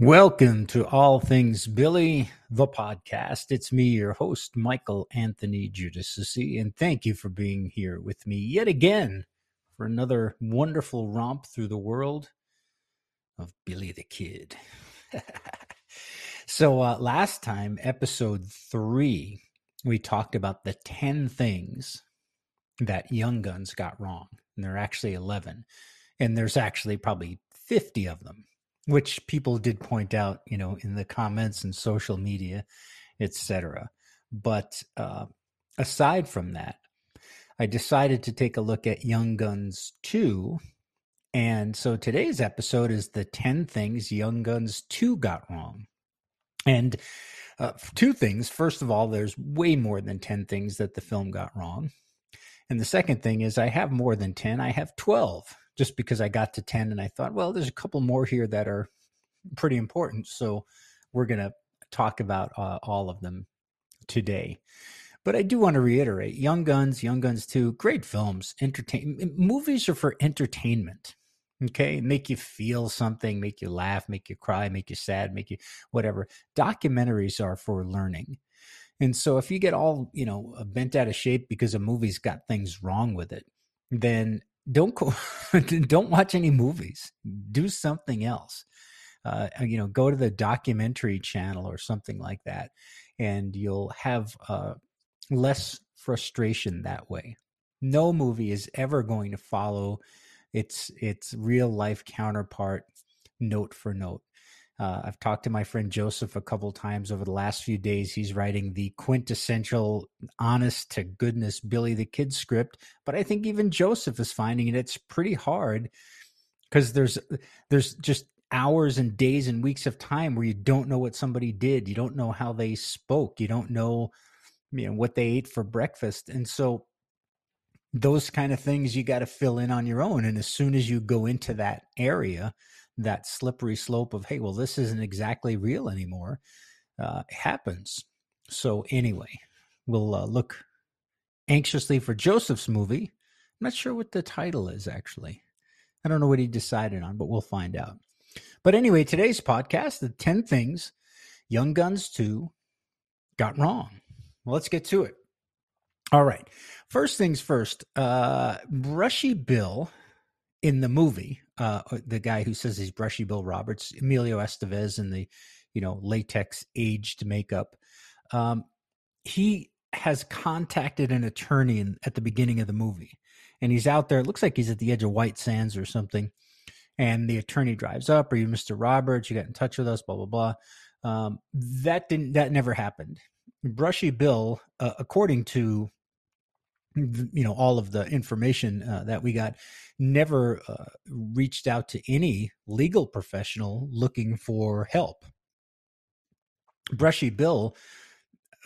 Welcome to All Things Billy, the podcast. It's me, your host, Michael Anthony Giudicissi, and thank you for being here with me yet again for another wonderful romp through the world of Billy the Kid. so, uh, last time, episode three, we talked about the 10 things that Young Guns got wrong, and there are actually 11, and there's actually probably 50 of them which people did point out, you know, in the comments and social media, etc. But uh, aside from that, I decided to take a look at Young Guns 2. And so today's episode is the 10 things Young Guns 2 got wrong. And uh, two things. First of all, there's way more than 10 things that the film got wrong. And the second thing is, I have more than 10, I have 12 just because I got to 10 and I thought, well, there's a couple more here that are pretty important. So we're going to talk about uh, all of them today. But I do want to reiterate Young Guns, Young Guns 2, great films. Entertain movies are for entertainment. Okay, make you feel something, make you laugh, make you cry, make you sad, make you whatever. Documentaries are for learning. And so if you get all, you know, bent out of shape because a movie's got things wrong with it, then don't go, don't watch any movies. Do something else. Uh, you know, go to the documentary channel or something like that, and you'll have uh, less frustration that way. No movie is ever going to follow its its real life counterpart note for note. Uh, I've talked to my friend Joseph a couple times over the last few days. He's writing the quintessential, honest to goodness Billy the Kid script, but I think even Joseph is finding it it's pretty hard because there's there's just hours and days and weeks of time where you don't know what somebody did, you don't know how they spoke, you don't know you know what they ate for breakfast, and so those kind of things you got to fill in on your own. And as soon as you go into that area that slippery slope of hey well this isn't exactly real anymore uh, happens. So anyway we'll uh, look anxiously for joseph's movie. I'm not sure what the title is actually. I don't know what he decided on but we'll find out. But anyway today's podcast the 10 things young guns 2 got wrong. Well, let's get to it. All right. First things first uh brushy bill in the movie, uh, uh, the guy who says he's Brushy Bill Roberts, Emilio Estevez in the, you know, latex aged makeup, um, he has contacted an attorney in, at the beginning of the movie, and he's out there. It looks like he's at the edge of White Sands or something, and the attorney drives up. Are you Mr. Roberts? You got in touch with us? Blah blah blah. Um, that didn't. That never happened. Brushy Bill, uh, according to you know all of the information uh, that we got never uh, reached out to any legal professional looking for help. Brushy bill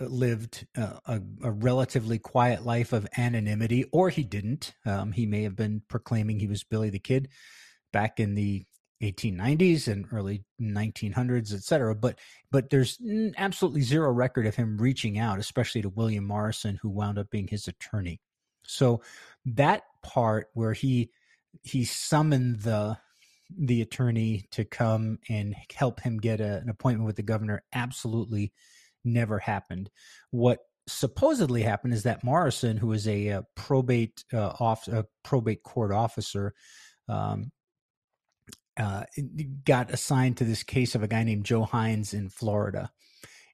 uh, lived uh, a, a, relatively quiet life of anonymity or he didn't. Um, he may have been proclaiming he was billy the kid back in the 1890s and early 1900s etc but but there's absolutely zero record of him reaching out especially to william morrison who wound up being his attorney. So that part where he he summoned the the attorney to come and help him get a, an appointment with the governor absolutely never happened. What supposedly happened is that morrison who is a, a probate uh, off a probate court officer um, uh, got assigned to this case of a guy named Joe Hines in Florida,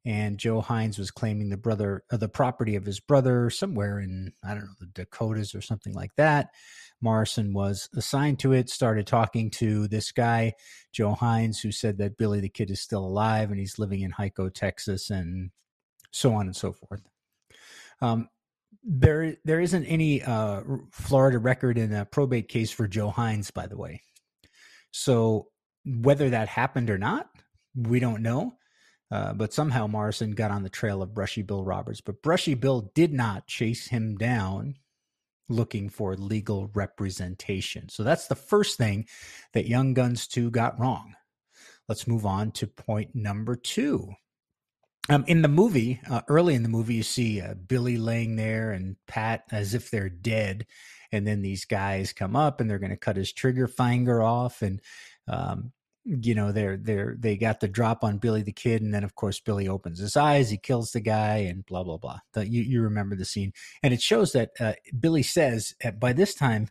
and Joe Hines was claiming the brother, uh, the property of his brother, somewhere in I don't know the Dakotas or something like that. Morrison was assigned to it. Started talking to this guy, Joe Hines, who said that Billy the Kid is still alive and he's living in Hico, Texas, and so on and so forth. Um, there, there isn't any uh, Florida record in a probate case for Joe Hines, by the way. So whether that happened or not, we don't know. Uh, but somehow Morrison got on the trail of Brushy Bill Roberts. But Brushy Bill did not chase him down looking for legal representation. So that's the first thing that Young Guns 2 got wrong. Let's move on to point number two. Um, in the movie, uh, early in the movie, you see uh, Billy laying there and Pat as if they're dead and then these guys come up and they're going to cut his trigger finger off and um, you know they're they're they got the drop on Billy the Kid, and then of course Billy opens his eyes, he kills the guy, and blah blah blah. The, you you remember the scene, and it shows that uh, Billy says by this time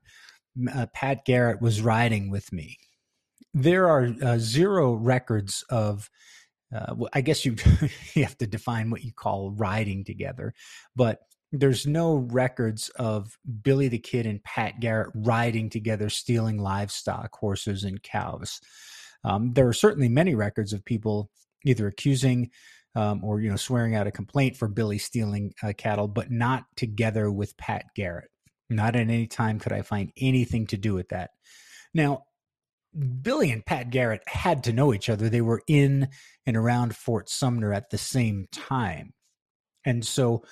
uh, Pat Garrett was riding with me. There are uh, zero records of. Uh, I guess you you have to define what you call riding together, but there's no records of Billy the Kid and Pat Garrett riding together, stealing livestock, horses and cows. Um, there are certainly many records of people either accusing um, or you know swearing out a complaint for Billy stealing uh, cattle, but not together with Pat Garrett. Not at any time could I find anything to do with that. Now, Billy and Pat Garrett had to know each other. They were in and around Fort Sumner at the same time. And so,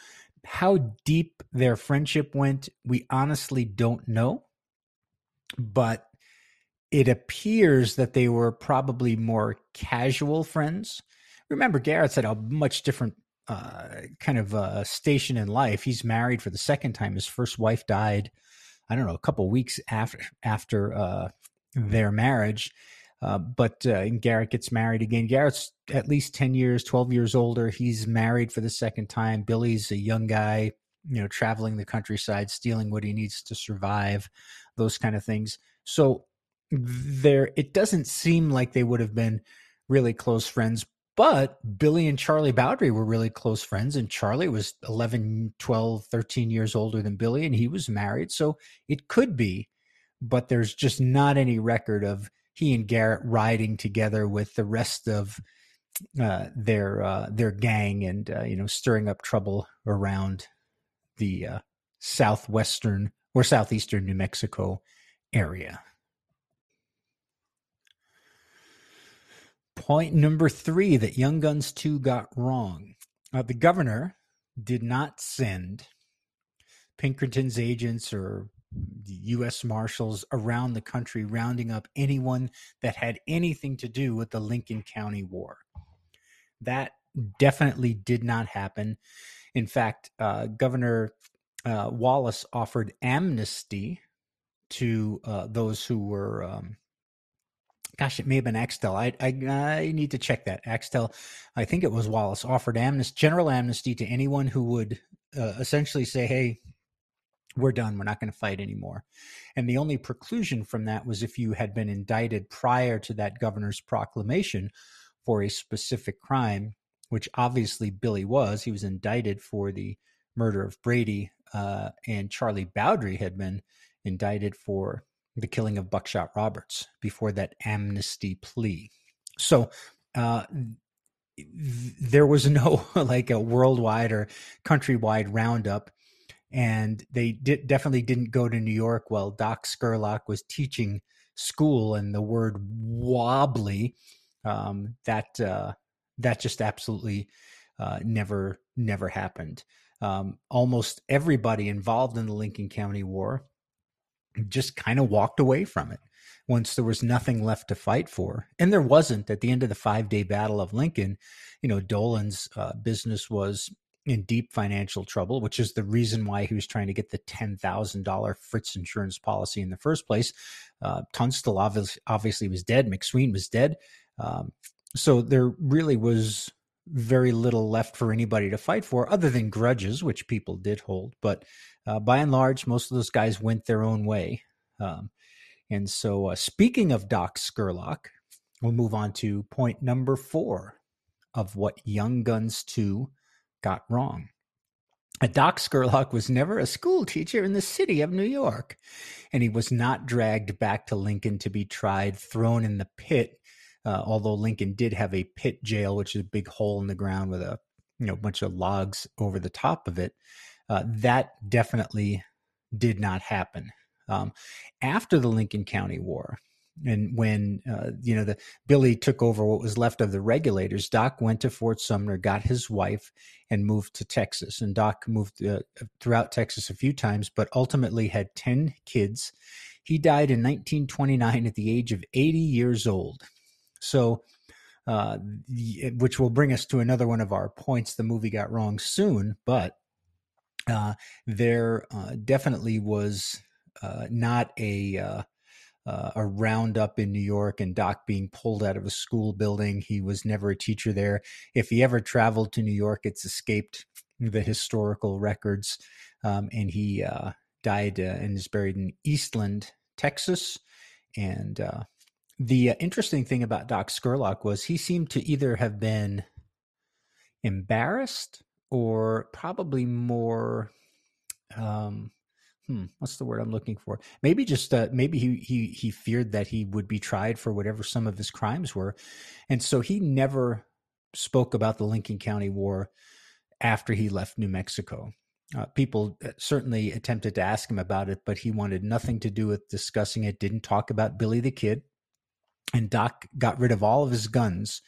how deep their friendship went, we honestly don't know. But it appears that they were probably more casual friends. Remember, Garrett's at a much different uh, kind of uh, station in life. He's married for the second time. His first wife died, I don't know, a couple weeks after after uh, their marriage. Uh, but uh, Garrett gets married again. Garrett's at least ten years, twelve years older. He's married for the second time. Billy's a young guy, you know, traveling the countryside, stealing what he needs to survive, those kind of things. So there it doesn't seem like they would have been really close friends but billy and charlie bowdre were really close friends and charlie was 11 12 13 years older than billy and he was married so it could be but there's just not any record of he and garrett riding together with the rest of uh, their uh, their gang and uh, you know stirring up trouble around the uh, southwestern or southeastern new mexico area Point number three that Young Guns 2 got wrong. Uh, the governor did not send Pinkerton's agents or U.S. Marshals around the country rounding up anyone that had anything to do with the Lincoln County War. That definitely did not happen. In fact, uh, Governor uh, Wallace offered amnesty to uh, those who were um, gosh, it may have been Axtell. I, I, I need to check that. Axtell, I think it was Wallace, offered amnesty, general amnesty to anyone who would uh, essentially say, hey, we're done. We're not going to fight anymore. And the only preclusion from that was if you had been indicted prior to that governor's proclamation for a specific crime, which obviously Billy was. He was indicted for the murder of Brady, uh, and Charlie Bowdre had been indicted for the killing of Buckshot Roberts before that amnesty plea. So uh, there was no like a worldwide or countrywide roundup. And they did, definitely didn't go to New York while Doc Scurlock was teaching school, and the word wobbly um, that uh, that just absolutely uh, never never happened. Um, almost everybody involved in the Lincoln County War just kind of walked away from it once there was nothing left to fight for. And there wasn't at the end of the five day battle of Lincoln. You know, Dolan's uh, business was in deep financial trouble, which is the reason why he was trying to get the $10,000 Fritz insurance policy in the first place. Uh, Tunstall obviously, obviously was dead. McSween was dead. Um, so there really was very little left for anybody to fight for other than grudges, which people did hold. But uh, by and large, most of those guys went their own way. Um, and so, uh, speaking of Doc Scurlock, we'll move on to point number four of what Young Guns 2 got wrong. Doc Scurlock was never a school teacher in the city of New York, and he was not dragged back to Lincoln to be tried, thrown in the pit. Uh, although Lincoln did have a pit jail, which is a big hole in the ground with a you know bunch of logs over the top of it. Uh, that definitely did not happen. Um, after the Lincoln County War, and when uh, you know the Billy took over what was left of the regulators, Doc went to Fort Sumner, got his wife, and moved to Texas. And Doc moved uh, throughout Texas a few times, but ultimately had ten kids. He died in 1929 at the age of 80 years old. So, uh, which will bring us to another one of our points the movie got wrong soon, but uh, there uh, definitely was uh, not a uh, a roundup in New York and Doc being pulled out of a school building. He was never a teacher there. If he ever traveled to New York, it's escaped the historical records. Um, and he uh, died uh, and is buried in Eastland, Texas. And uh, the uh, interesting thing about Doc Scurlock was he seemed to either have been embarrassed or probably more um, hmm, what's the word I'm looking for? Maybe just uh, maybe he he he feared that he would be tried for whatever some of his crimes were, and so he never spoke about the Lincoln County War after he left New Mexico. Uh, people uh, certainly attempted to ask him about it, but he wanted nothing to do with discussing it. Didn't talk about Billy the Kid, and Doc got rid of all of his guns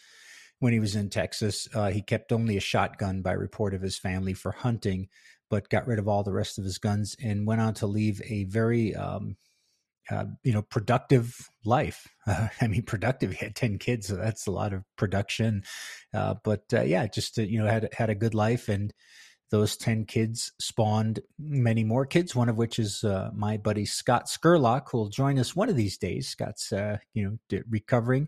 when he was in Texas. Uh, he kept only a shotgun by report of his family for hunting but got rid of all the rest of his guns and went on to leave a very um, uh, you know productive life. Uh, i mean productive he had 10 kids so that's a lot of production. Uh, but uh, yeah just you know had had a good life and those 10 kids spawned many more kids one of which is uh, my buddy scott scurlock who will join us one of these days. Scott's uh, you know recovering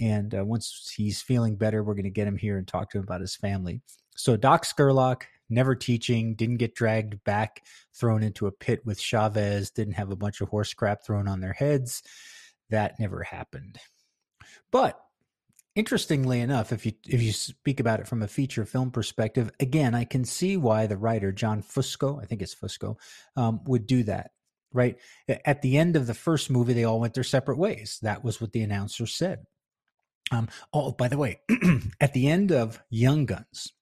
and once he's feeling better we're going to get him here and talk to him about his family. So doc scurlock never teaching, didn't get dragged back, thrown into a pit with Chavez, didn't have a bunch of horse crap thrown on their heads. That never happened. But interestingly enough, if you if you speak about it from a feature film perspective, again, I can see why the writer John Fusco, I think it's Fusco, um, would do that. Right at the end of the first movie, they all went their separate ways. That was what the announcer said. Um, oh, by the way, at the end of Young Guns,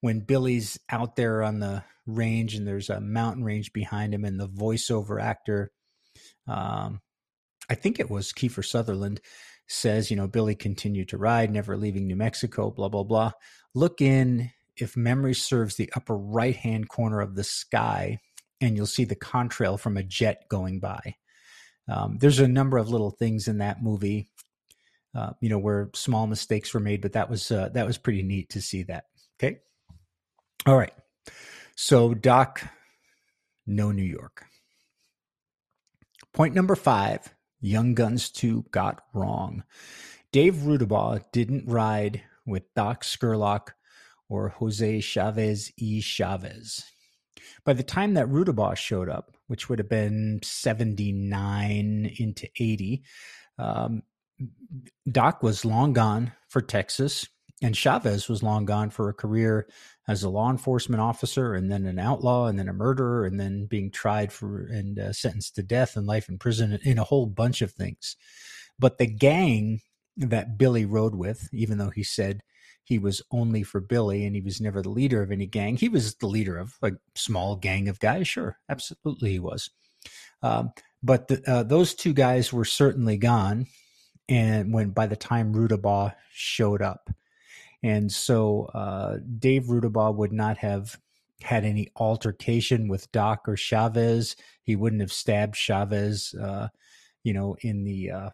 when Billy's out there on the range and there's a mountain range behind him, and the voiceover actor, um, I think it was Kiefer Sutherland, says, you know, Billy continued to ride, never leaving New Mexico, blah, blah, blah. Look in, if memory serves, the upper right hand corner of the sky, and you'll see the contrail from a jet going by. Um, there's a number of little things in that movie, uh, you know, where small mistakes were made, but that was uh, that was pretty neat to see that. Okay. All right. So, Doc, no New York. Point number five Young Guns 2 got wrong. Dave Rudabaugh didn't ride with Doc Scurlock or Jose Chavez E. Chavez. By the time that Rudabaugh showed up, which would have been 79 into 80, um, Doc was long gone for Texas, and Chavez was long gone for a career as a law enforcement officer and then an outlaw and then a murderer and then being tried for and uh, sentenced to death and life in prison in a whole bunch of things. But the gang that Billy rode with, even though he said he was only for Billy and he was never the leader of any gang, he was the leader of a small gang of guys. Sure, absolutely he was. Um, but the, uh, those two guys were certainly gone. And when by the time Rudabaugh showed up, and so uh, Dave Rudabaugh would not have had any altercation with Doc or Chavez. He wouldn't have stabbed Chavez, uh, you know, in the uh,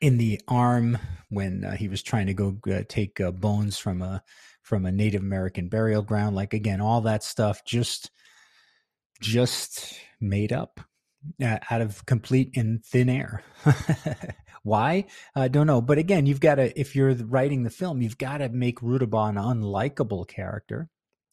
in the arm when uh, he was trying to go uh, take uh, bones from a from a Native American burial ground. Like again, all that stuff just just made up uh, out of complete and thin air. Why? I don't know. But again, you've got to, if you're writing the film, you've got to make Rudabaugh an unlikable character,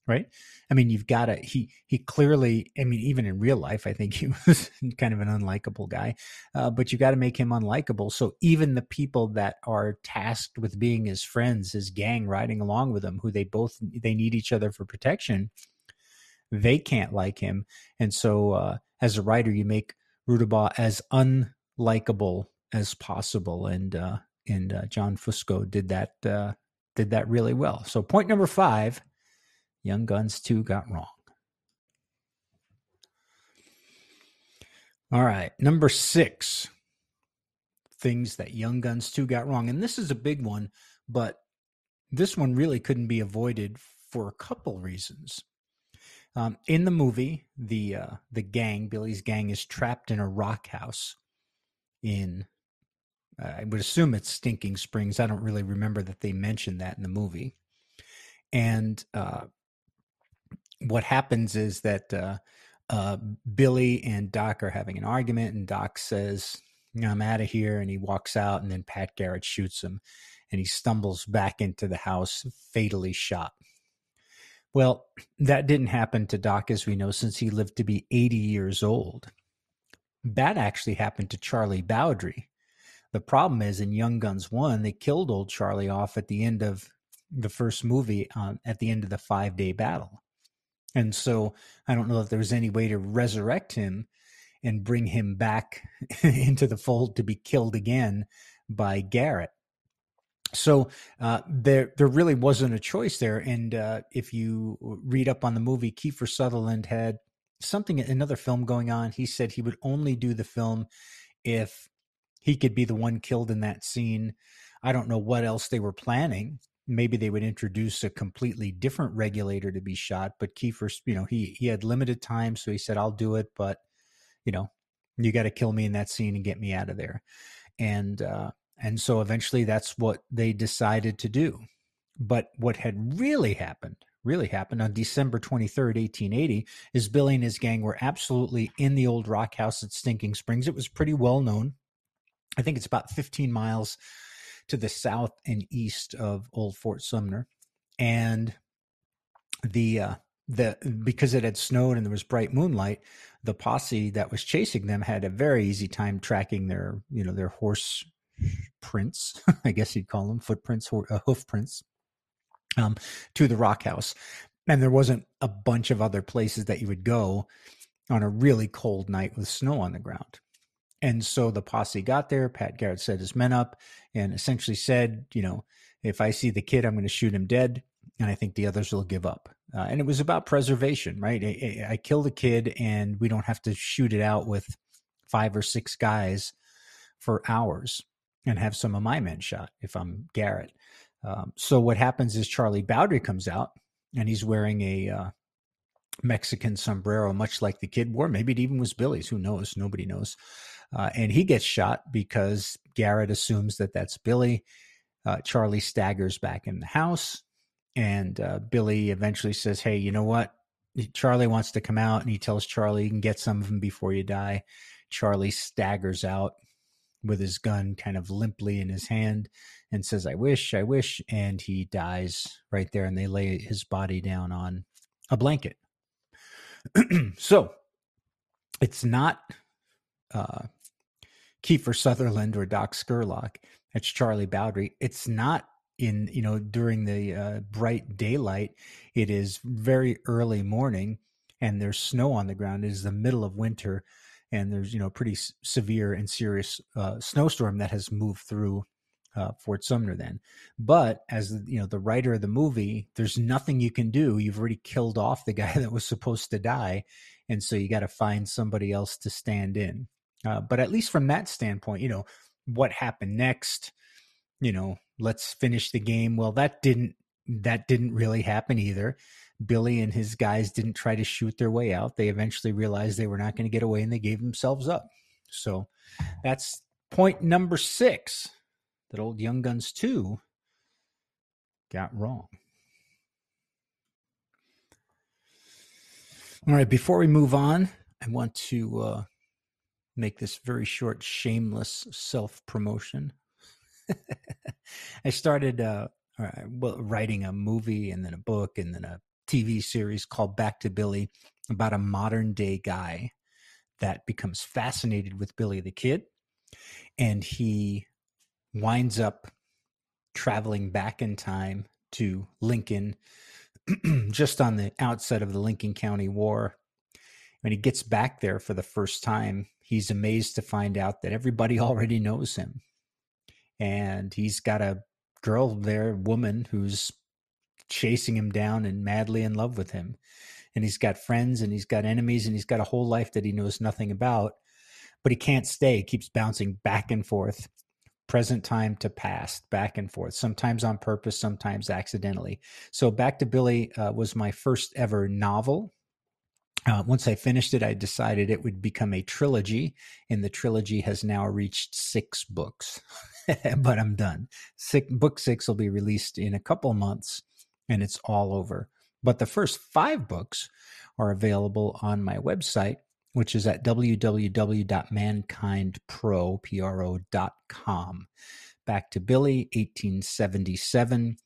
right? I mean, you've got to, he, he clearly, I mean, even in real life, I think he was kind of an unlikable guy, uh, but you've got to make him unlikable. So even the people that are tasked with being his friends, his gang riding along with him, who they both, they need each other for protection, they can't like him. And so, uh, as a writer, you make Rudabaugh as unlikable as possible, and uh, and uh, John Fusco did that uh, did that really well. So point number five, Young Guns two got wrong. All right, number six, things that Young Guns two got wrong, and this is a big one, but this one really couldn't be avoided for a couple reasons. Um, in the movie, the uh, the gang, Billy's gang, is trapped in a rock house in I would assume it's Stinking Springs. I don't really remember that they mentioned that in the movie. And uh, what happens is that uh, uh, Billy and Doc are having an argument, and Doc says, I'm out of here. And he walks out, and then Pat Garrett shoots him, and he stumbles back into the house, fatally shot. Well, that didn't happen to Doc, as we know, since he lived to be 80 years old. That actually happened to Charlie Bowdre. The problem is in Young Guns 1, they killed old Charlie off at the end of the first movie, um, at the end of the five day battle. And so I don't know if there was any way to resurrect him and bring him back into the fold to be killed again by Garrett. So uh, there, there really wasn't a choice there. And uh, if you read up on the movie, Kiefer Sutherland had something, another film going on. He said he would only do the film if he could be the one killed in that scene. I don't know what else they were planning. Maybe they would introduce a completely different regulator to be shot. But Kiefer, you know, he he had limited time, so he said, "I'll do it." But you know, you got to kill me in that scene and get me out of there. And uh, and so eventually that's what they decided to do. But what had really happened, really happened on December 23rd, 1880, is Billy and his gang were absolutely in the old rock house at Stinking Springs. It was pretty well known. I think it's about 15 miles to the south and east of old Fort Sumner. And the uh, the because it had snowed and there was bright moonlight, the posse that was chasing them had a very easy time tracking their you know their horse prints, I guess you'd call them footprints or uh, hoof prints, um, to the rock house. And there wasn't a bunch of other places that you would go on a really cold night with snow on the ground. And so the posse got there. Pat Garrett set his men up and essentially said, you know, if I see the kid, I'm going to shoot him dead. And I think the others will give up. Uh, and it was about preservation, right? I, I, kill the kid and we don't have to shoot it out with five or six guys for hours and have some of my men shot if I'm Garrett. Um, so what happens is Charlie Bowdre comes out and he's wearing a uh, Mexican sombrero, much like the kid wore. Maybe it even was Billy's. Who knows? Nobody knows. Uh, and he gets shot because Garrett assumes that that's Billy. Uh, Charlie staggers back in the house, and uh, Billy eventually says, "Hey, you know what? Charlie wants to come out," and he tells Charlie, "You can get some of them before you die." Charlie staggers out with his gun kind of limply in his hand and says, I wish, I wish. And he dies right there. And they lay his body down on a blanket. so it's not uh, Kiefer Sutherland or Doc Scurlock. It's Charlie Bowdre. It's not in, you know, during the uh, bright daylight. It is very early morning and there's snow on the ground. It is the middle of winter and there's you know pretty s- severe and serious uh, snowstorm that has moved through uh, Fort Sumner then. But as you know, the writer of the movie, there's nothing you can do. You've already killed off the guy that was supposed to die, and so you got to find somebody else to stand in. Uh, but at least from that standpoint, you know what happened next. You know, let's finish the game. Well, that didn't that didn't really happen either. Billy and his guys didn't try to shoot their way out. They eventually realized they were not going to get away and they gave themselves up. So that's point number six that old Young Guns 2 got wrong. All right, before we move on, I want to uh, make this very short, shameless self promotion. I started uh, writing a movie and then a book and then a TV series called Back to Billy about a modern day guy that becomes fascinated with Billy the Kid. And he winds up traveling back in time to Lincoln, just on the outset of the Lincoln County War. When he gets back there for the first time, he's amazed to find out that everybody already knows him. And he's got a girl there, woman, who's chasing him down and madly in love with him. And he's got friends and he's got enemies and he's got a whole life that he knows nothing about. But he can't stay. He keeps bouncing back and forth, present time to past, back and forth, sometimes on purpose, sometimes accidentally. So Back to Billy uh, was my first ever novel. Uh, once I finished it, I decided it would become a trilogy, and the trilogy has now reached six books. but I'm done. Six, book six will be released in a couple months, and it's all over. But the first five books are available on my website, which is at www.mankindpro.com. Back to Billy, 1877,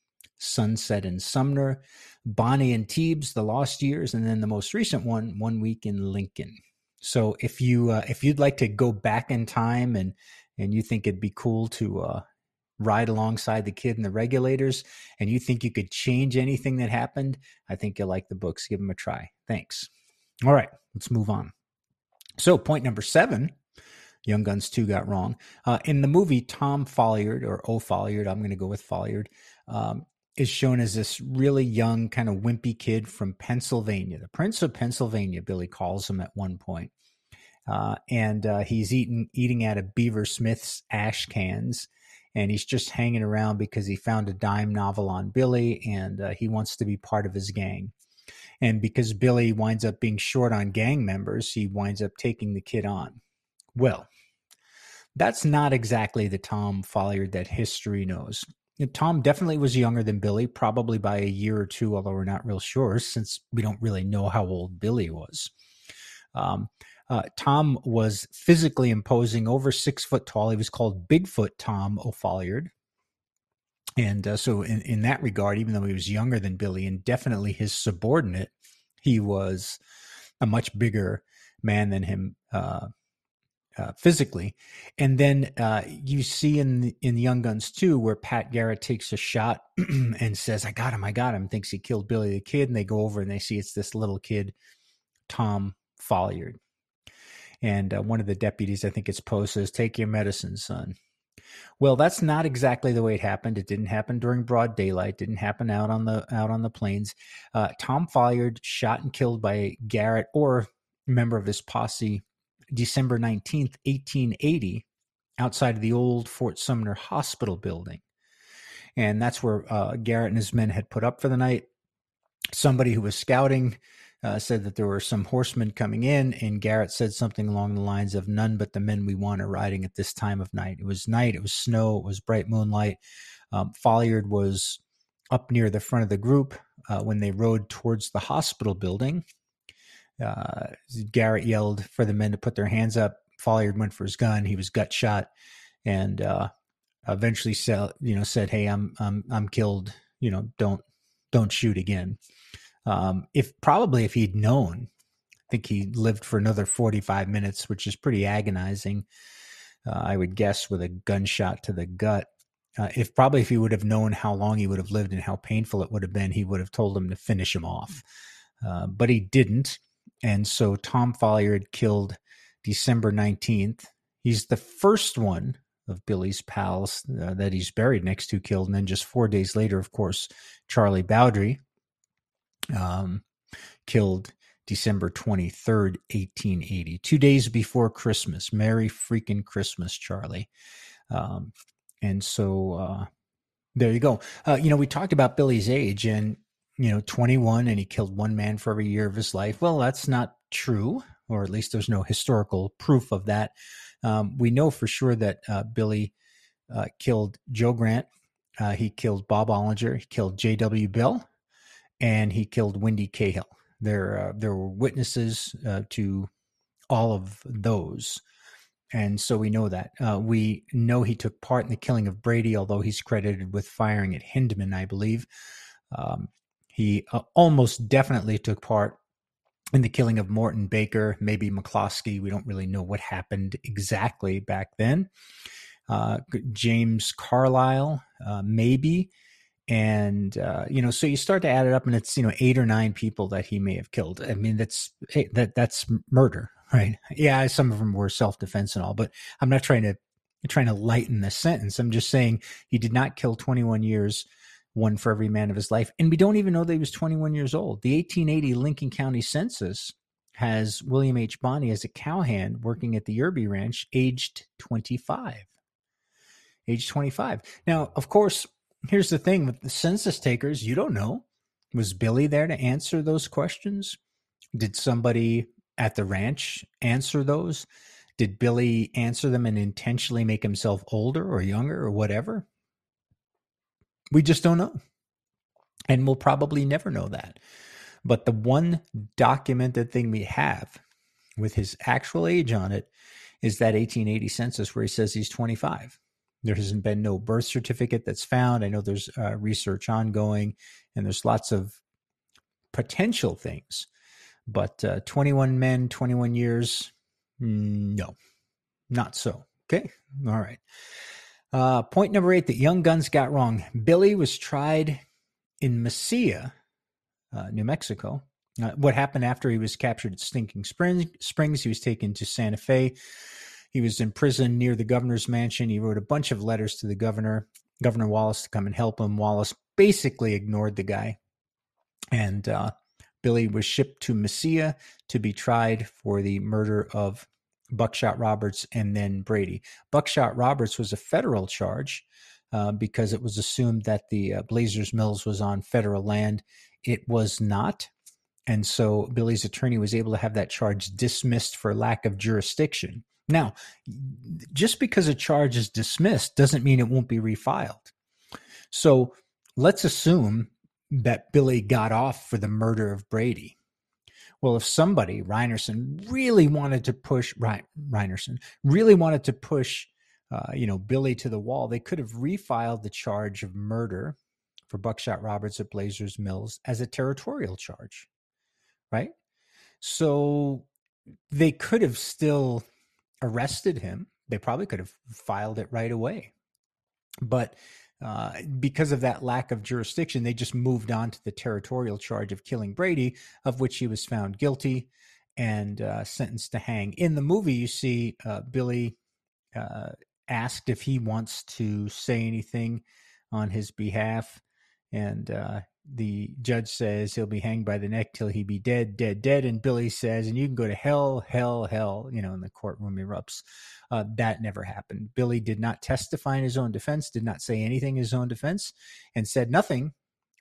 Sunset in Sumner, Bonnie and Teebs, The Lost Years, and then the most recent one, One Week in Lincoln. So if you uh, if you'd like to go back in time and and you think it'd be cool to uh, ride alongside the kid and the regulators, and you think you could change anything that happened, I think you'll like the books. Give them a try. Thanks. All right, let's move on. So, point number seven Young Guns 2 got wrong. Uh, in the movie, Tom Folliard, or O'Folliard, I'm going to go with Folliard, um, is shown as this really young, kind of wimpy kid from Pennsylvania. The Prince of Pennsylvania, Billy calls him at one point. Uh, and uh, he's eating eating out of Beaver Smith's ash cans, and he's just hanging around because he found a dime novel on Billy, and uh, he wants to be part of his gang. And because Billy winds up being short on gang members, he winds up taking the kid on. Well, that's not exactly the Tom Folliard that history knows. Tom definitely was younger than Billy, probably by a year or two, although we're not real sure since we don't really know how old Billy was. Um, uh, Tom was physically imposing, over six foot tall. He was called Bigfoot Tom O'Folliard. And uh, so, in, in that regard, even though he was younger than Billy and definitely his subordinate, he was a much bigger man than him uh, uh, physically. And then uh, you see in in Young Guns 2 where Pat Garrett takes a shot and says, "I got him, I got him." Thinks he killed Billy the Kid, and they go over and they see it's this little kid, Tom Folliard. And uh, one of the deputies, I think it's Poe, says, "Take your medicine, son." Well, that's not exactly the way it happened. It didn't happen during broad daylight. Didn't happen out on the out on the plains. Uh, Tom Folliard shot and killed by Garrett or member of his posse December 19th, 1880, outside of the old Fort Sumner Hospital building. And that's where uh, Garrett and his men had put up for the night. Somebody who was scouting uh, said that there were some horsemen coming in, and Garrett said something along the lines of, None but the men we want are riding at this time of night. It was night, it was snow, it was bright moonlight. Um, Folliard was up near the front of the group uh, when they rode towards the hospital building uh, Garrett yelled for the men to put their hands up. Folliard went for his gun. He was gut shot, and uh, eventually, said, you know, said, "Hey, I'm I'm I'm killed. You know, don't don't shoot again." Um, if probably if he'd known, I think he lived for another 45 minutes, which is pretty agonizing. Uh, I would guess with a gunshot to the gut. Uh, if probably if he would have known how long he would have lived and how painful it would have been, he would have told him to finish him off. Uh, but he didn't. And so Tom Folliard killed December 19th. He's the first one of Billy's pals uh, that he's buried next to killed. And then just four days later, of course, Charlie Bowdre um, killed December 23rd, 1880, two days before Christmas. Merry freaking Christmas, Charlie. Um, and so uh, there you go. Uh, you know, we talked about Billy's age, and you know, 21 and he killed one man for every year of his life. Well, that's not true, or at least there's no historical proof of that. Um, we know for sure that uh, Billy uh, killed Joe Grant, uh, he killed Bob Ollinger, he killed J.W. Bell, and he killed Windy Cahill. There, uh, there were witnesses uh, to all of those. And so we know that. Uh, we know he took part in the killing of Brady, although he's credited with firing at Hindman, I believe. Um, he uh, almost definitely took part in the killing of Morton Baker, maybe McCloskey. We don't really know what happened exactly back then. Uh, James Carlyle, uh, maybe. And, uh, you know, so you start to add it up and it's, you know, eight or nine people that he may have killed. I mean, that's, that, that's murder, right? Yeah. Some of them were self-defense and all, but I'm not trying to, trying to lighten the sentence. I'm just saying he did not kill 21 years one for every man of his life. And we don't even know that he was 21 years old. The 1880 Lincoln County Census has William H. Bonney as a cowhand working at the Yerby Ranch, aged 25. Age 25. Now, of course, here's the thing with the census takers, you don't know. Was Billy there to answer those questions? Did somebody at the ranch answer those? Did Billy answer them and intentionally make himself older or younger or whatever? We just don't know. And we'll probably never know that. But the one documented thing we have with his actual age on it is that 1880 census where he says he's 25. There hasn't been no birth certificate that's found. I know there's uh, research ongoing and there's lots of potential things, but uh, 21 men, 21 years, no, not so. Okay. All right. Uh, point number eight that Young Guns got wrong. Billy was tried in Mesilla, uh, New Mexico. Uh, what happened after he was captured at Stinking Springs? He was taken to Santa Fe. He was in prison near the governor's mansion. He wrote a bunch of letters to the governor, Governor Wallace, to come and help him. Wallace basically ignored the guy. And uh, Billy was shipped to Mesilla to be tried for the murder of Buckshot Roberts and then Brady. Buckshot Roberts was a federal charge uh, because it was assumed that the uh, Blazers Mills was on federal land. It was not. And so Billy's attorney was able to have that charge dismissed for lack of jurisdiction. Now, just because a charge is dismissed doesn't mean it won't be refiled. So let's assume that Billy got off for the murder of Brady. Well, if somebody, Rynerson, really wanted to push Rynerson, really wanted to push, uh, you know, Billy to the wall, they could have refiled the charge of murder for Buckshot Roberts at Blazers Mills as a territorial charge, right? So they could have still arrested him. They probably could have filed it right away. But uh, because of that lack of jurisdiction, they just moved on to the territorial charge of killing Brady, of which he was found guilty and uh, sentenced to hang. In the movie, you see uh, Billy uh, asked if he wants to say anything on his behalf, and uh, the judge says he'll be hanged by the neck till he be dead, dead, dead. And Billy says, and you can go to hell, hell, hell, you know, and the courtroom erupts. Uh, that never happened. Billy did not testify in his own defense, did not say anything in his own defense, and said nothing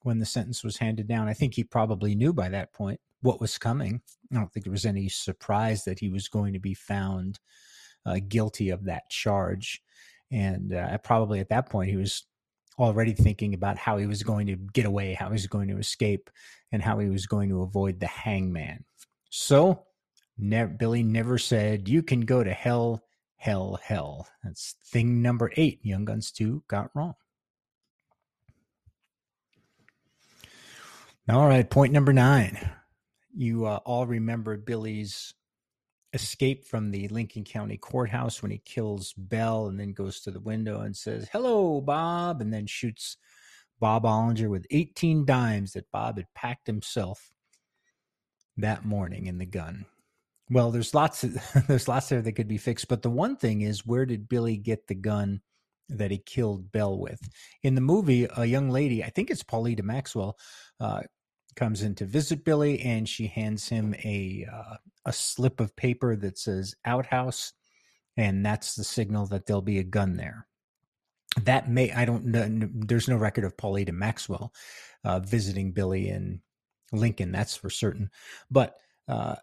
when the sentence was handed down. I think he probably knew by that point what was coming. I don't think there was any surprise that he was going to be found uh, guilty of that charge. And uh, probably at that point, he was already thinking about how he was going to get away, how he was going to escape, and how he was going to avoid the hangman. So, ne- Billy never said, You can go to hell, hell, hell. That's thing number eight Young Guns 2 got wrong. All right, point number nine. You uh, all remember Billy's escape from the Lincoln County courthouse when he kills Bell and then goes to the window and says, Hello, Bob, and then shoots Bob Ollinger with 18 dimes that Bob had packed himself that morning in the gun. Well, there's lots of there's lots there that could be fixed, but the one thing is where did Billy get the gun that he killed Bell with? In the movie, a young lady, I think it's Paulita Maxwell, uh, comes in to visit Billy, and she hands him a uh, a slip of paper that says outhouse, and that's the signal that there'll be a gun there. That may I don't know. There's no record of Paulita Maxwell uh, visiting Billy in Lincoln. That's for certain. But uh,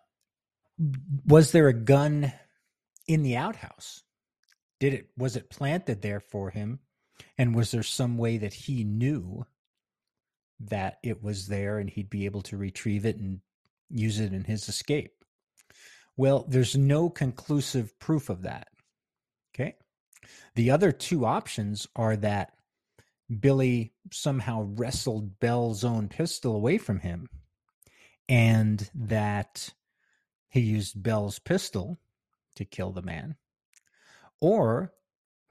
was there a gun in the outhouse? Did it was it planted there for him? And was there some way that he knew that it was there and he'd be able to retrieve it and use it in his escape. Well, there's no conclusive proof of that. Okay. The other two options are that Billy somehow wrestled Bell's own pistol away from him and that he used Bell's pistol to kill the man. Or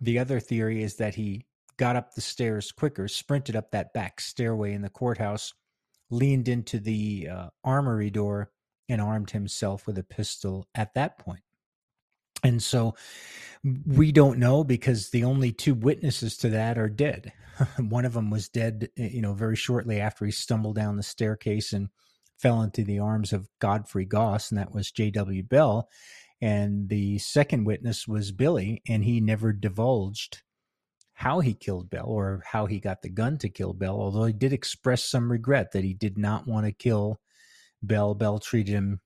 the other theory is that he got up the stairs quicker, sprinted up that back stairway in the courthouse, leaned into the uh, armory door, and armed himself with a pistol at that point. And so we don't know because the only two witnesses to that are dead. One of them was dead, eh, you know, very shortly after he stumbled down the staircase and fell into the arms of Godfrey Gauss, and that was J.W. Bell. And the second witness was Billy, and he never divulged how he killed Bell or how he got the gun to kill Bell, although he did express some regret that he did not want to kill Bell. Bell treated him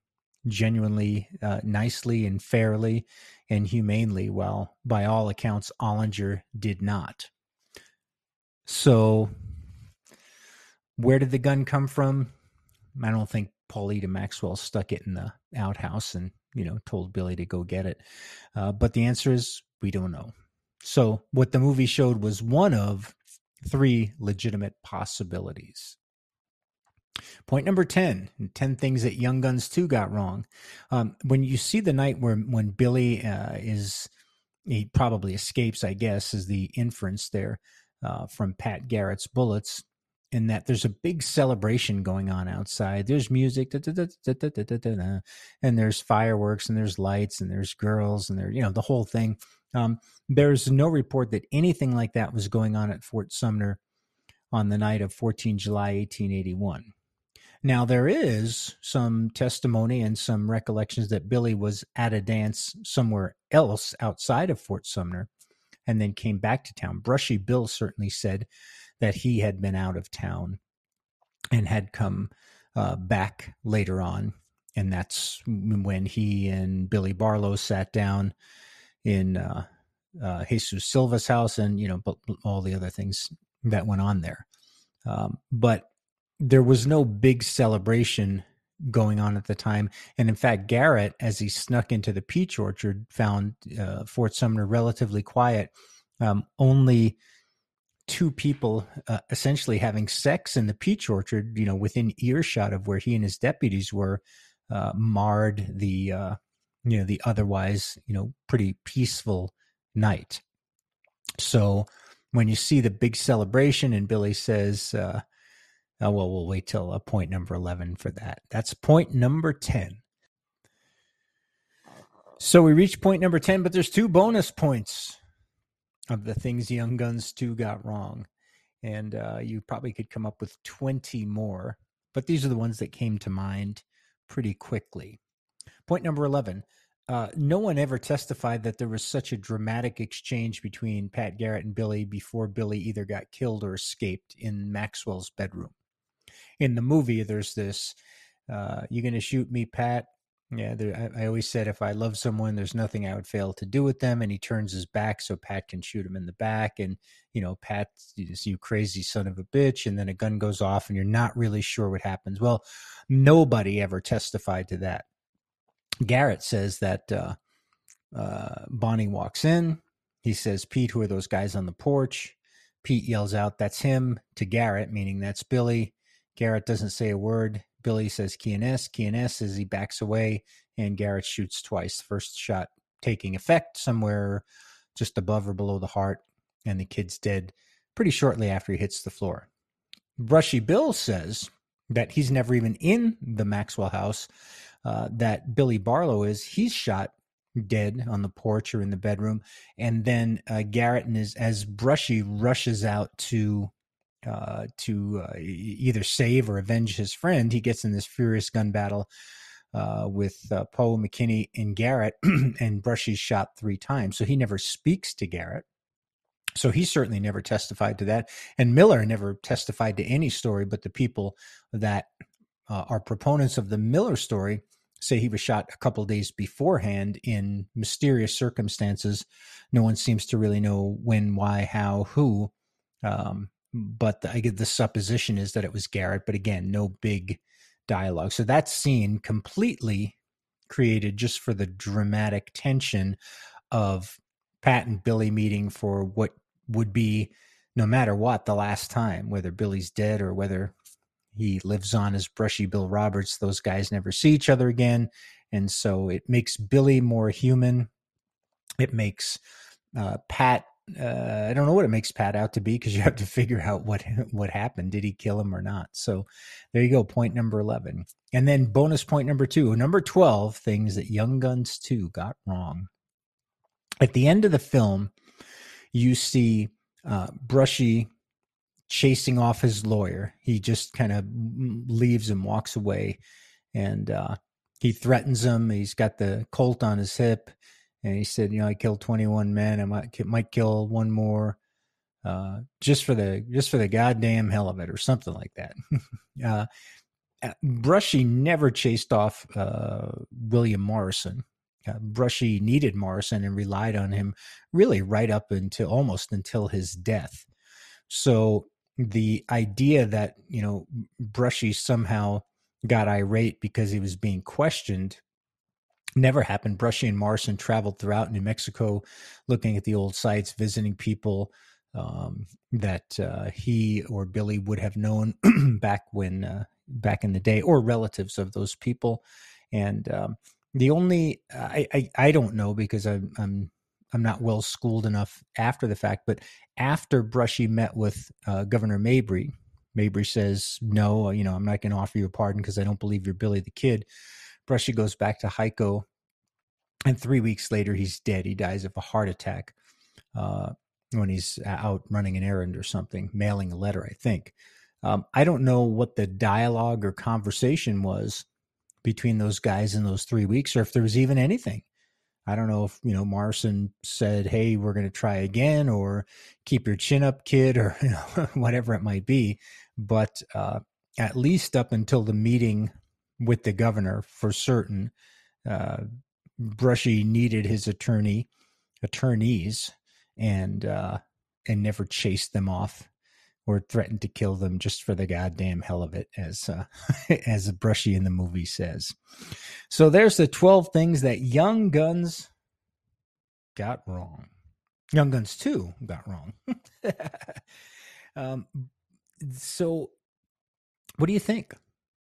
genuinely uh, nicely and fairly and humanely, while by all accounts, Ollinger did not. So, where did the gun come from? I don't think Paulita Maxwell stuck it in the outhouse and you know, told Billy to go get it. Uh, but the answer is we don't know. So what the movie showed was one of three legitimate possibilities. Point number 10, 10 things that Young Guns 2 got wrong. Um, when you see the night where when Billy uh, is, he probably escapes, I guess, is the inference there uh, from Pat Garrett's bullets, in that there's a big celebration going on outside. There's music, and there's fireworks, and there's lights, and there's girls, and there, you know, the whole thing. Um, there's no report that anything like that was going on at Fort Sumner on the night of 14 July 1881. Now, there is some testimony and some recollections that Billy was at a dance somewhere else outside of Fort Sumner and then came back to town. Brushy Bill certainly said that he had been out of town and had come uh, back later on. And that's when he and Billy Barlow sat down in uh, uh, Jesus Silva's house and, you know, all the other things that went on there. Um, but there was no big celebration going on at the time. And in fact, Garrett, as he snuck into the peach orchard, found uh, Fort Sumner relatively quiet. Um, only two people uh, essentially having sex in the peach orchard, you know, within earshot of where he and his deputies were, uh, marred the, uh, you know, the otherwise, you know, pretty peaceful night. So when you see the big celebration and Billy says, uh, Oh, well, we'll wait till a uh, point number 11 for that. That's point number 10. So we reached point number 10, but there's two bonus points of the things Young Guns 2 got wrong. And uh, you probably could come up with 20 more, but these are the ones that came to mind pretty quickly. Point number 11 uh, no one ever testified that there was such a dramatic exchange between Pat Garrett and Billy before Billy either got killed or escaped in Maxwell's bedroom in the movie, there's this, uh, "You gonna shoot me, Pat?" Yeah, there, I, I, always said if I love someone, there's nothing I would fail to do with them. And he turns his back so Pat can shoot him in the back. And, you know, Pat, you crazy son of a bitch. And then a gun goes off and you're not really sure what happens. Well, nobody ever testified to that. Garrett says that uh, uh, Bonney walks in. He says, Pete, who are those guys on the porch? Pete yells out, That's him to Garrett, meaning that's Billy. Garrett doesn't say a word. Billy says Quién es. Keanes as he backs away, and Garrett shoots twice. First shot taking effect somewhere just above or below the heart, and the kid's dead pretty shortly after he hits the floor. Brushy Bill says that he's never even in the Maxwell house, uh, that Billy Barlow is. He's shot dead on the porch or in the bedroom. And then uh, Garrett and his, as Brushy rushes out to uh, to uh, either save or avenge his friend, he gets in this furious gun battle uh, with uh, Poe, McKinney, and Garrett, and Brushy's shot three times. So he never speaks to Garrett. So he certainly never testified to that. And Miller never testified to any story, but the people that uh, are proponents of the Miller story say he was shot a couple days beforehand in mysterious circumstances. No one seems to really know when, why, how, who. Um, but the, I get the supposition is that it was Garrett, but again, no big dialogue. So that scene completely created just for the dramatic tension of Pat and Billy meeting for what would be, no matter what, the last time, whether Billy's dead or whether he lives on as brushy Bill Roberts. Those guys never see each other again. And so it makes Billy more human. It makes uh, Pat uh, I don't know what it makes Pat out to be because you have to figure out what what happened. Did he kill him or not? So there you go, point number eleven, and then bonus point number two, number twelve, things that Young Guns two got wrong. At the end of the film, you see uh, Brushy chasing off his lawyer. He just kind of leaves and walks away, and uh, he threatens him. He's got the Colt on his hip and he said, you know, I killed 21 men. I might might kill one more, uh, just for the just for the goddamn hell of it, or something like that. uh, uh, Brushy never chased off uh, William Morrison. Uh, Brushy needed Morrison and relied on him really right up until almost until his death. So the idea that you know Brushy somehow got irate because he was being questioned never happened. Brushy and Morrison traveled throughout New Mexico, looking at the old sites, visiting people um, that uh, he or Billy would have known back when uh, back in the day, or relatives of those people. And um, the only I, I, I don't know because I'm I'm I'm not well schooled enough after the fact, but after Brushy met with uh, Governor Mabry, Mabry says, "No, you know, I'm not going to offer you a pardon because I don't believe you're Billy the Kid." Brushy goes back to Hico, and three weeks later, he's dead. He dies of a heart attack uh, when he's out running an errand or something, mailing a letter, I think. Um, I don't know what the dialogue or conversation was between those guys in those three weeks, or if there was even anything. I don't know if you know Morrison said, "Hey, we're going to try again," or "Keep your chin up, kid," or you know, whatever it might be. But uh, at least up until the meeting with the governor, for certain, uh, Brushy needed his attorney, attorneys, and uh, and never chased them off or threatened to kill them just for the goddamn hell of it, as uh, as Brushy in the movie says. So there's the twelve things that Young Guns got wrong. Young Guns Two got wrong. um, so, what do you think?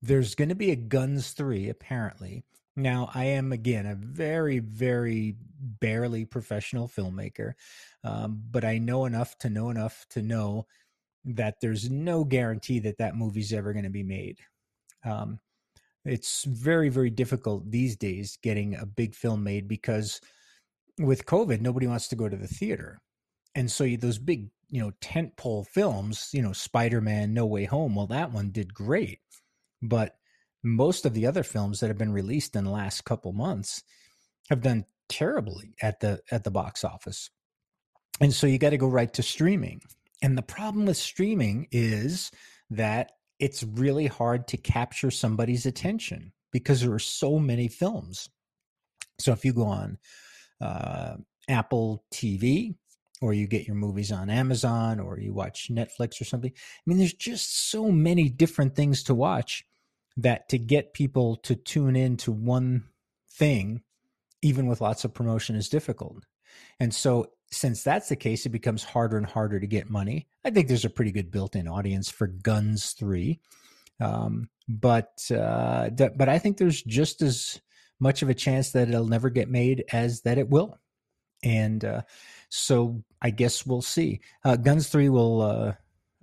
There's going to be a Guns Three, apparently. Now, I am again a very, very barely professional filmmaker, um, but I know enough to know enough to know that there's no guarantee that that movie's ever going to be made. Um, it's very, very difficult these days getting a big film made because with COVID, nobody wants to go to the theater. And so those big, you know, tentpole films, you know, Spider Man, No Way Home, well, that one did great. But most of the other films that have been released in the last couple months have done terribly at the at the box office. And so you got to go right to streaming. And the problem with streaming is that it's really hard to capture somebody's attention because there are so many films. So if you go on uh, Apple TV or you get your movies on Amazon or you watch Netflix or something, I mean, there's just so many different things to watch that to get people to tune in to one thing, even with lots of promotion, is difficult. And so since that's the case, it becomes harder and harder to get money. I think there's a pretty good built-in audience for Guns Three, um, but uh, but I think there's just as much of a chance that it'll never get made as that it will, and uh, so I guess we'll see. Uh, Guns Three will, uh,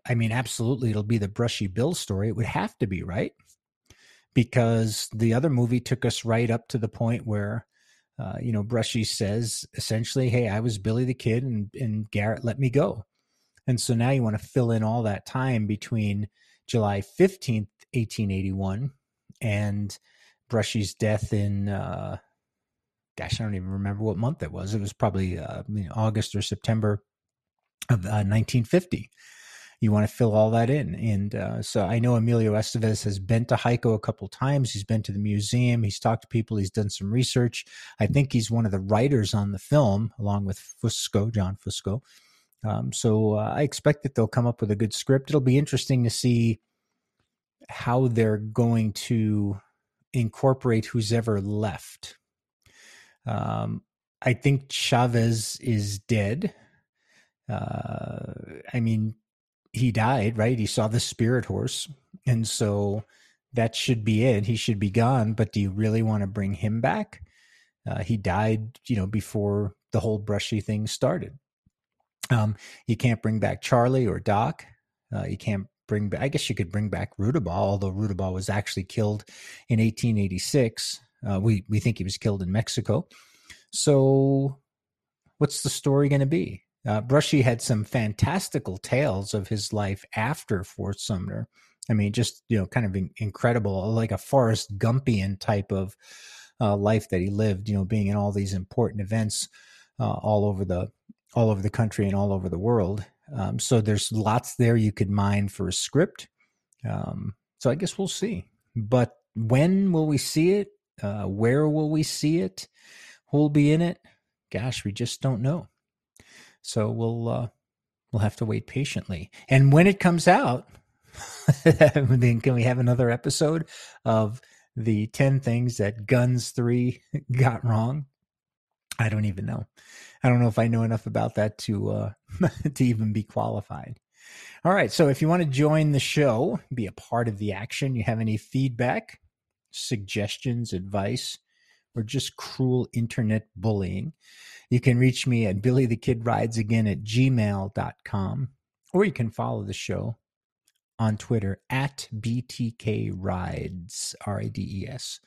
I mean, absolutely, it'll be the Brushy Bill story. It would have to be right because the other movie took us right up to the point where uh, you know, Brushy says essentially, "Hey, I was Billy the Kid, and and Garrett let me go." And so now you want to fill in all that time between July fifteenth, eighteen eighty one, and Brushy's death in, uh, gosh, I don't even remember what month it was. It was probably uh, August or September of uh, nineteen fifty you want to fill all that in. And uh, so I know Emilio Estevez has been to Hico a couple times. He's been to the museum. He's talked to people. He's done some research. I think he's one of the writers on the film, along with Fusco, John Fusco. Um, so uh, I expect that they'll come up with a good script. It'll be interesting to see how they're going to incorporate who's ever left. Um, I think Chavez is dead. Uh, I mean, he died, right? He saw the spirit horse. And so that should be it. He should be gone. But do you really want to bring him back? Uh, he died, you know, before the whole brushy thing started. Um, you can't bring back Charlie or Doc. Uh, you can't bring back, I guess you could bring back Rudabaugh, although Rudabaugh was actually killed in 1886. Uh, we, we think he was killed in Mexico. So what's the story going to be? Uh, Brushy had some fantastical tales of his life after Fort Sumner. I mean, just you know, kind of in- incredible, like a Forrest Gumpian type of uh, life that he lived. You know, being in all these important events uh, all over the all over the country and all over the world. Um, so there's lots there you could mine for a script. Um, so I guess we'll see. But when will we see it? Uh, where will we see it? Who'll be in it? Gosh, we just don't know. So we'll uh, we'll have to wait patiently. And when it comes out, then can we have another episode of the 10 things that Guns 3 got wrong. I don't even know. I don't know if I know enough about that to uh, to even be qualified. All right, so if you want to join the show, be a part of the action, you have any feedback, suggestions, advice, or just cruel internet bullying, you can reach me at billythekidridesagain the Kid Rides again at gmail.com, or you can follow the show on Twitter at BTK Rides, R I D E S.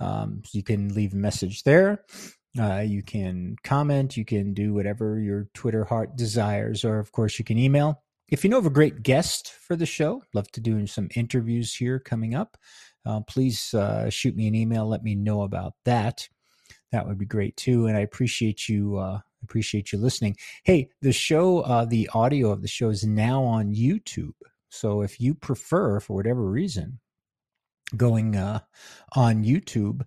Um, you can leave a message there. Uh, you can comment. You can do whatever your Twitter heart desires. Or, of course, you can email. If you know of a great guest for the show, love to do some interviews here coming up. Uh, please uh, shoot me an email. Let me know about that. That would be great too. And I appreciate you. Uh, appreciate you listening. Hey, the show, uh, the audio of the show is now on YouTube. So if you prefer, for whatever reason, going uh, on YouTube,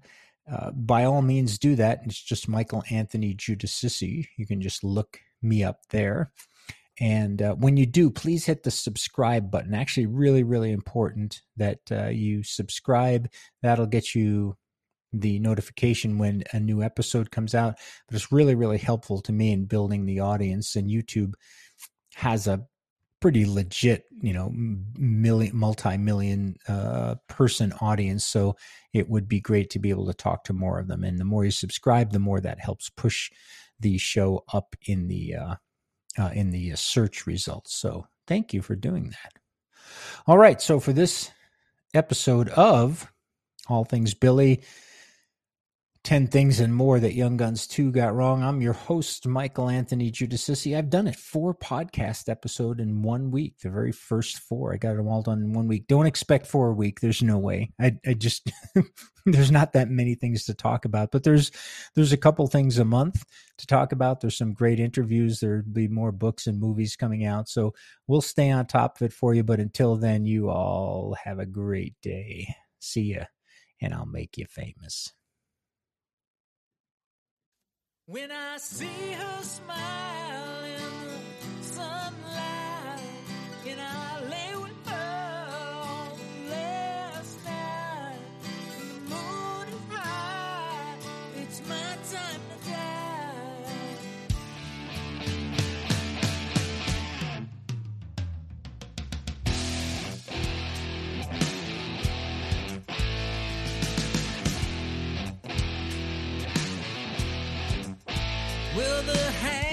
uh, by all means do that. It's just Michael Anthony Giudicissi. You can just look me up there. And uh, when you do, please hit the subscribe button. Actually, really, really important that uh, you subscribe. That'll get you the notification when a new episode comes out. But it's really, really helpful to me in building the audience. And YouTube has a pretty legit, you know, million, multi-million uh, person audience. So it would be great to be able to talk to more of them. And the more you subscribe, the more that helps push the show up in the uh, uh, in the uh, search results. So thank you for doing that. All right. So for this episode of All Things Billy, 10 Things and More That Young Guns 2 Got Wrong. I'm your host, Michael Anthony Giudicissi. I've done it four podcast episode in one week, the very first four. I got them all done in one week. Don't expect four a week. There's no way. I, I just, there's not that many things to talk about, but there's, there's a couple things a month to talk about. There's some great interviews. There'll be more books and movies coming out. So we'll stay on top of it for you. But until then, you all have a great day. See ya, and I'll make you famous. When I see her smiling. Will the hand